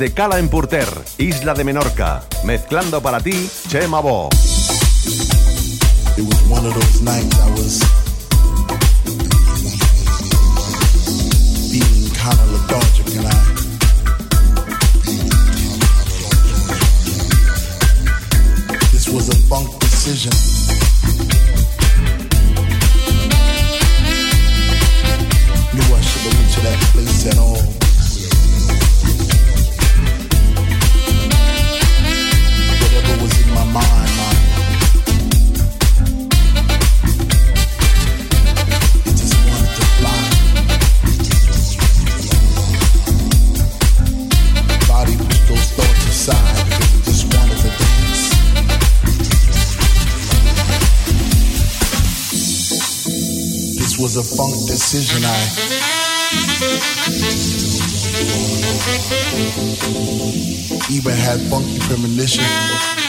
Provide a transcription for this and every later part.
desde Cala en Isla de Menorca, mezclando para ti Chema Bo. This was a decision. funk decision I even had funky premonition.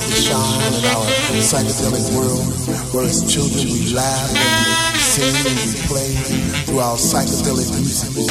to shine in our psychedelic world, where as children we laugh and we sing and we play through our psychedelic music.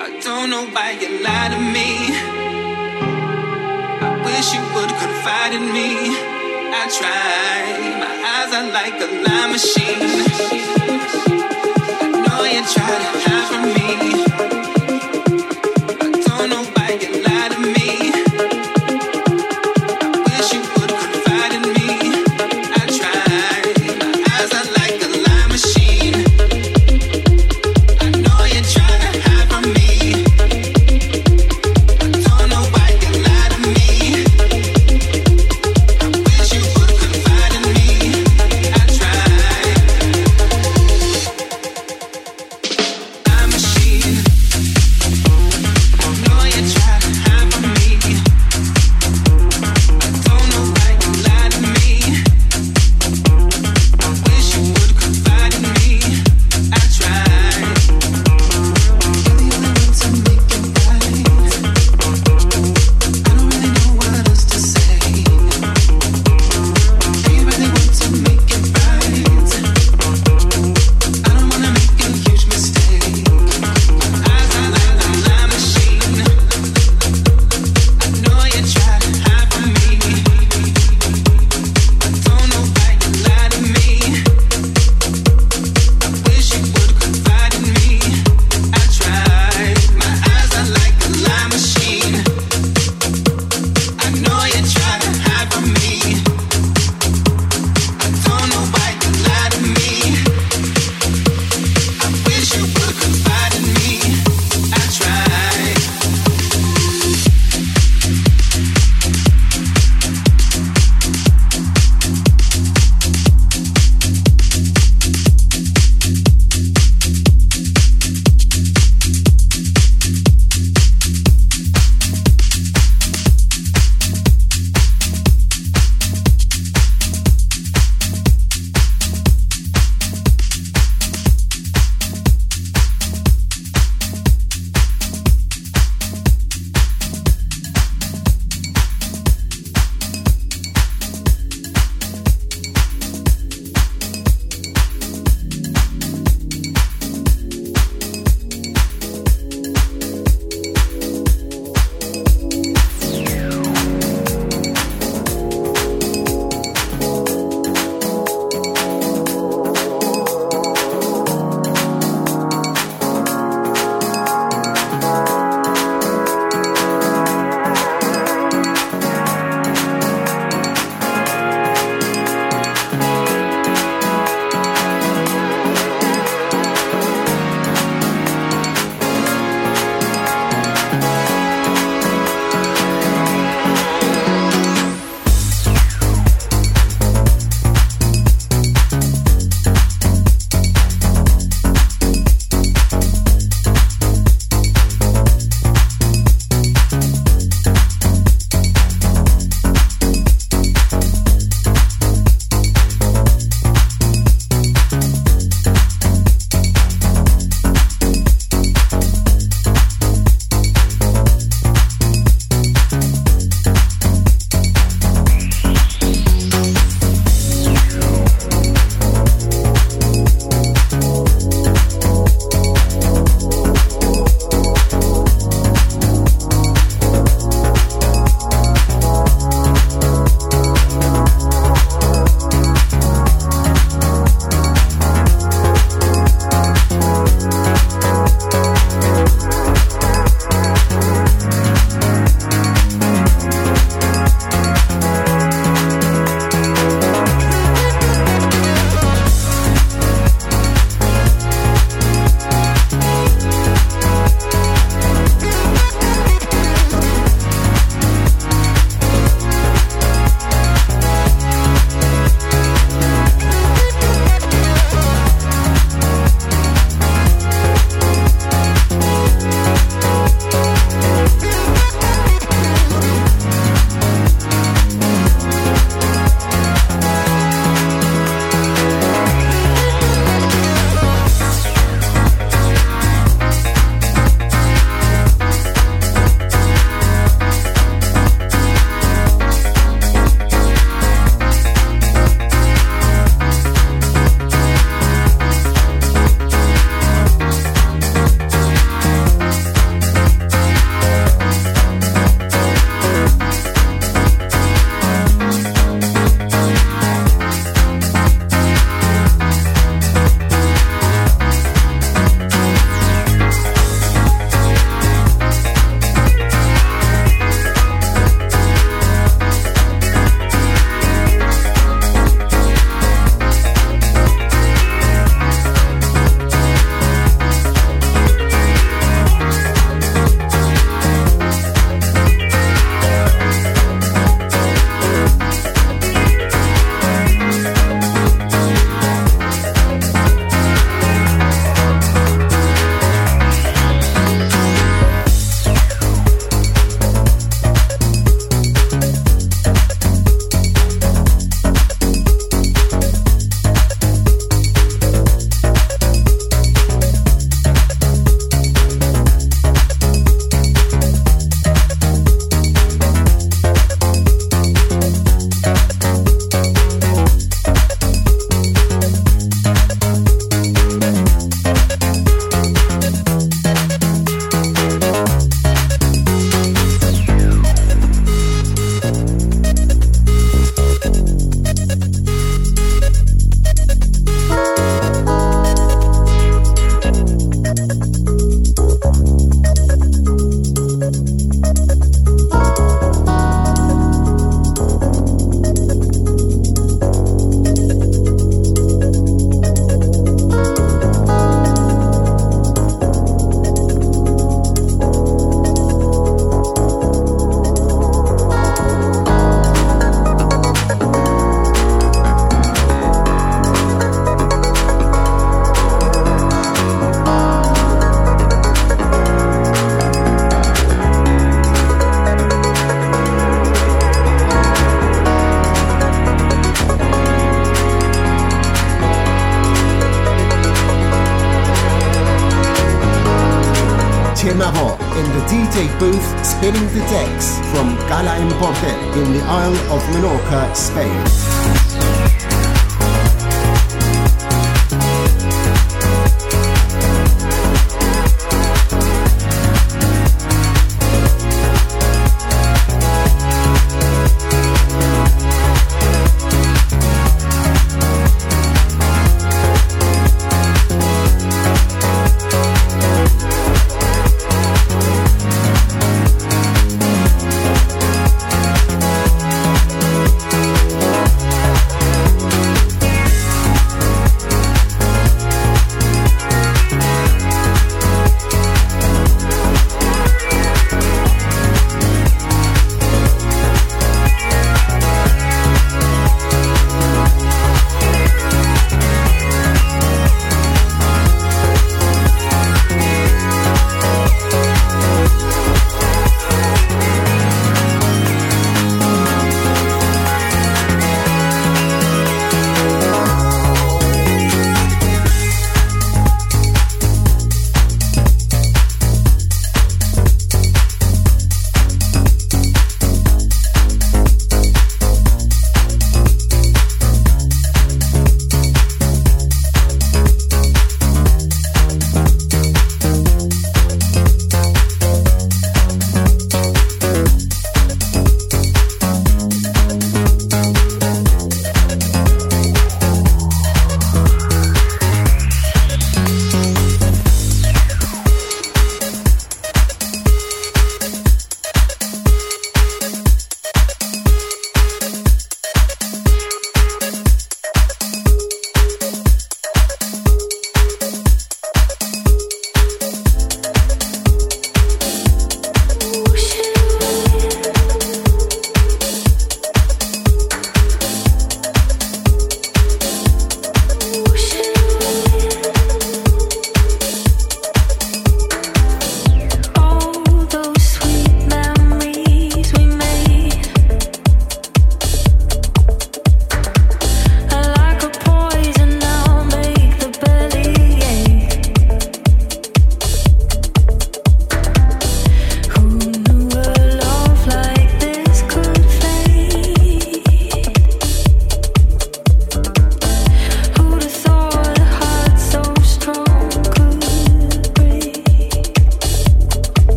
I don't know why you lie to me. I wish you would confide in me. I try. My eyes are like a lie machine. I know you try to hide from me.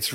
It's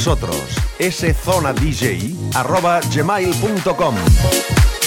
nosotros, szonadj.gmail.com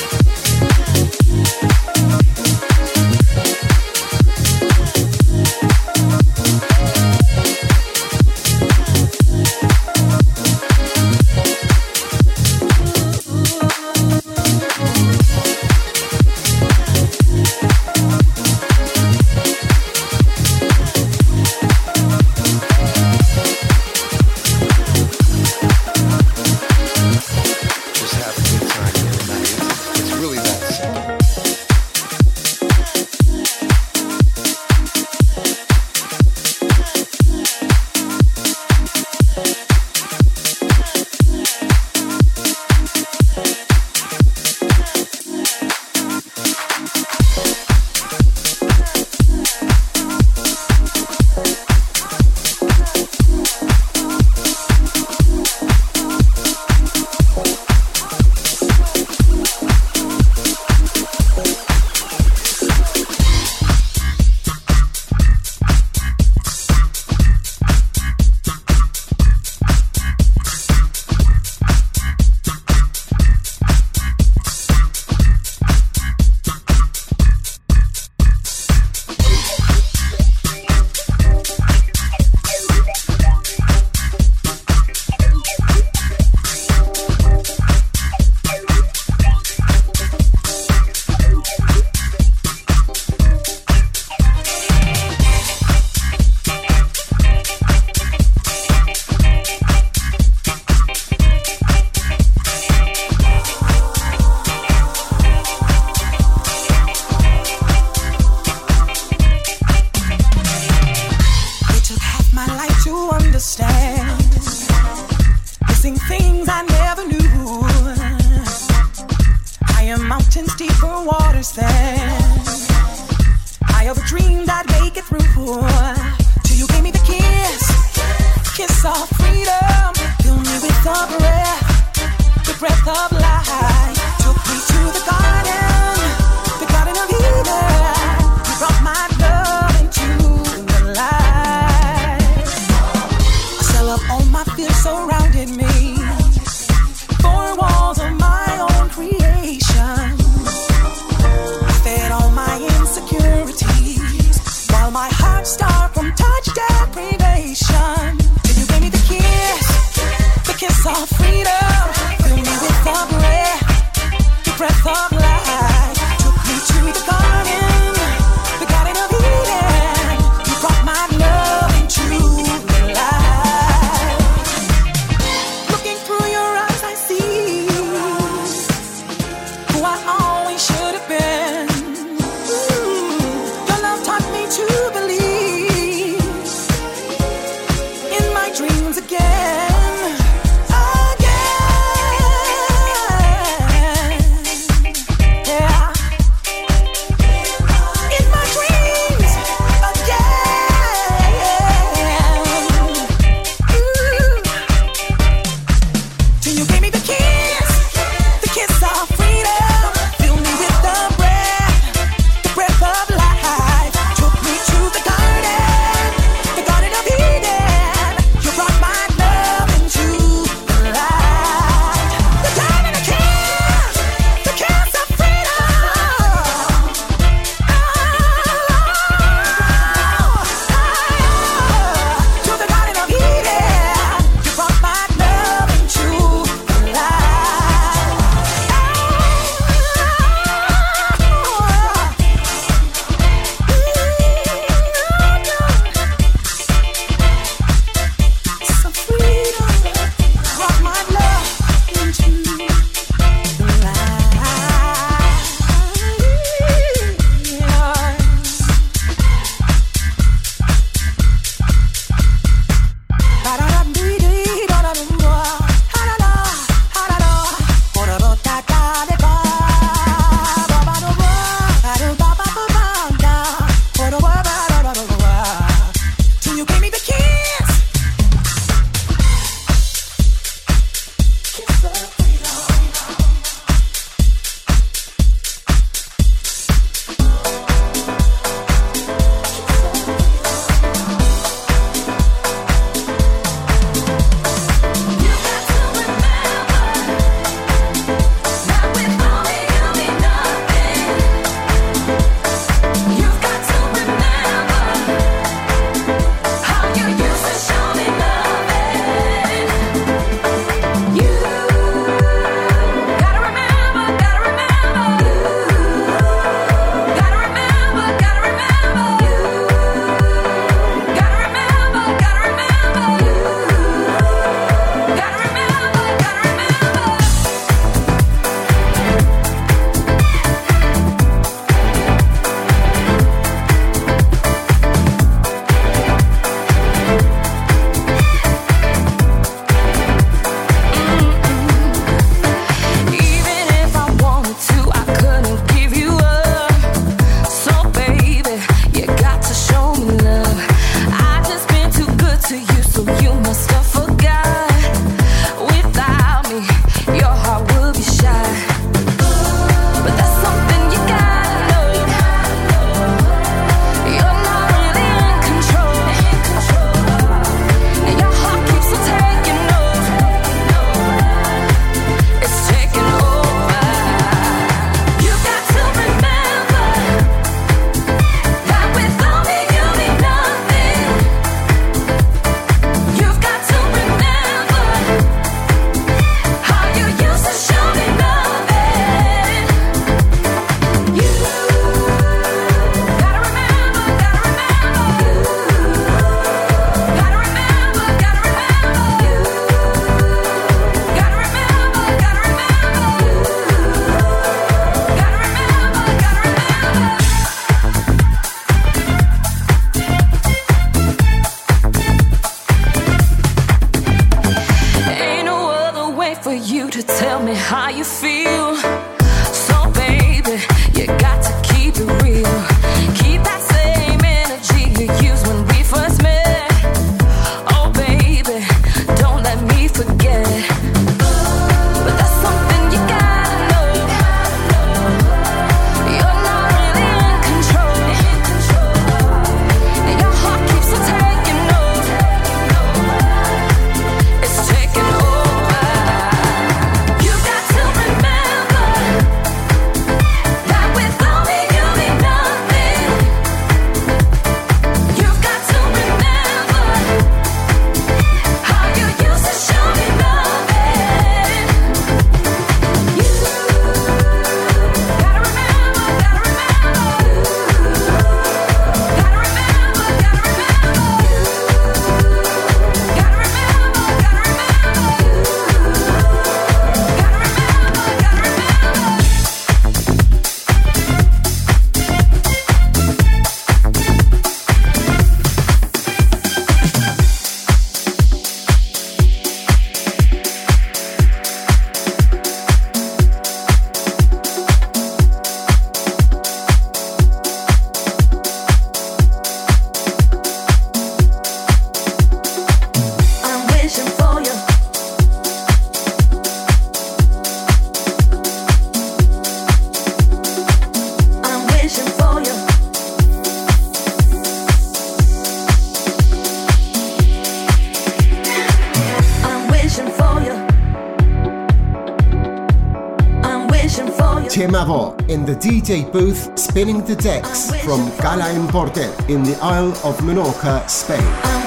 booth spinning the decks oh, from Cala'n Porter in the Isle of Menorca, Spain. Um,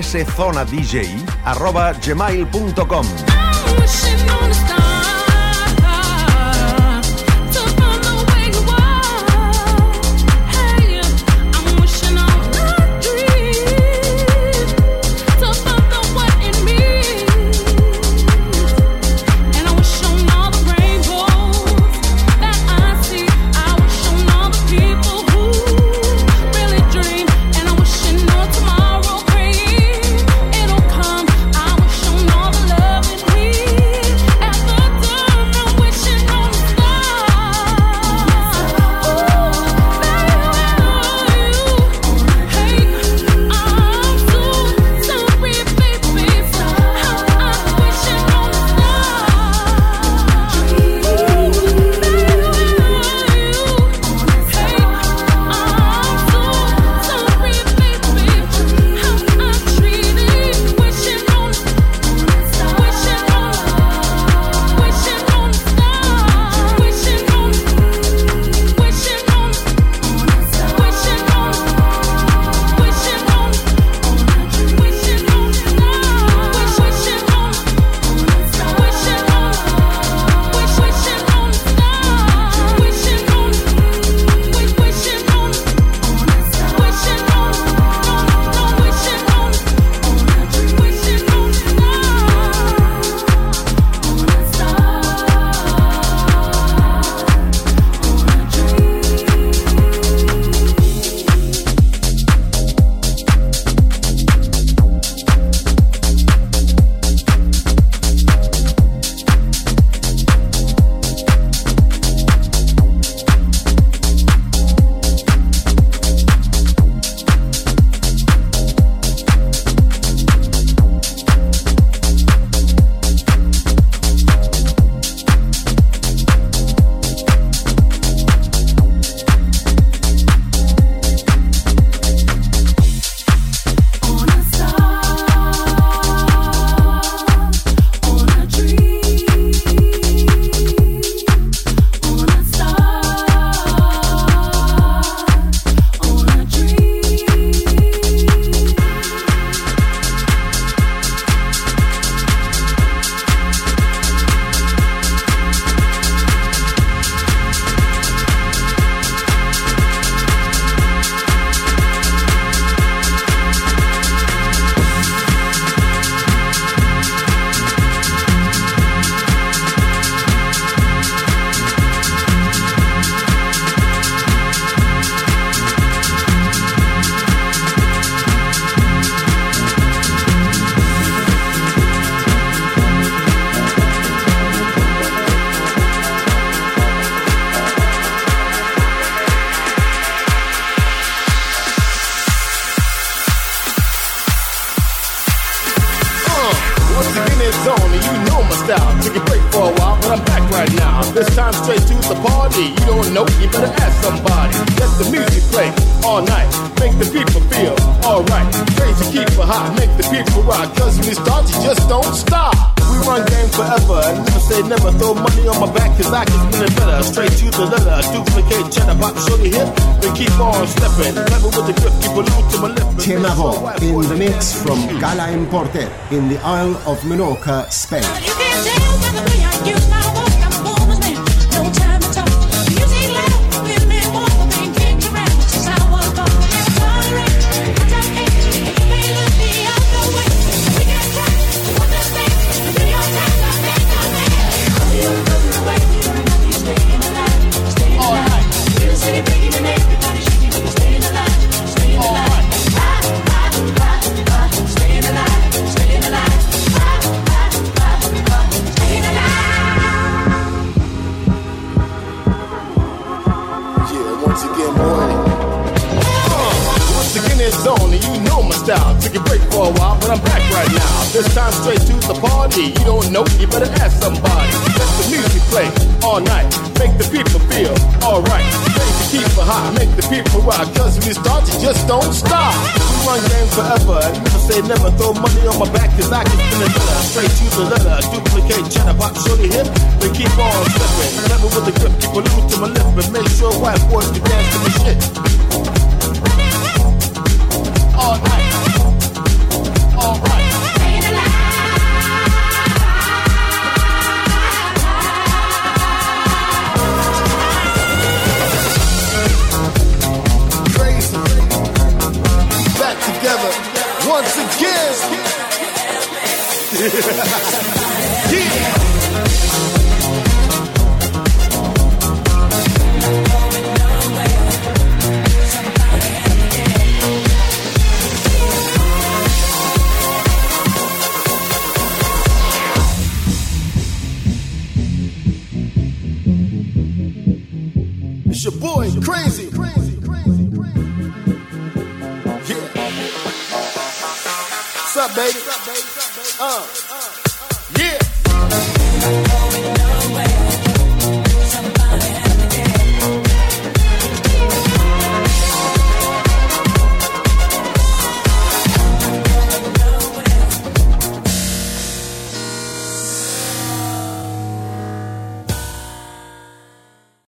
szonadj@gmail.com. in the Isle of Menorca, Spain. straight to the party. You don't know, you better ask somebody. Let the music play all night. Make the people feel alright. Make the people hot, make the people rock. Cause when you start, you just don't stop. We run games forever. And never say never. Throw money on my back cause I can spin a letter. Straight to the letter. Duplicate cheddar pop, shorty hip. They keep on slipping. Never with the grip. Keep a little to my lip. And make sure white boys can dance to the shit. All night. once again. yeah.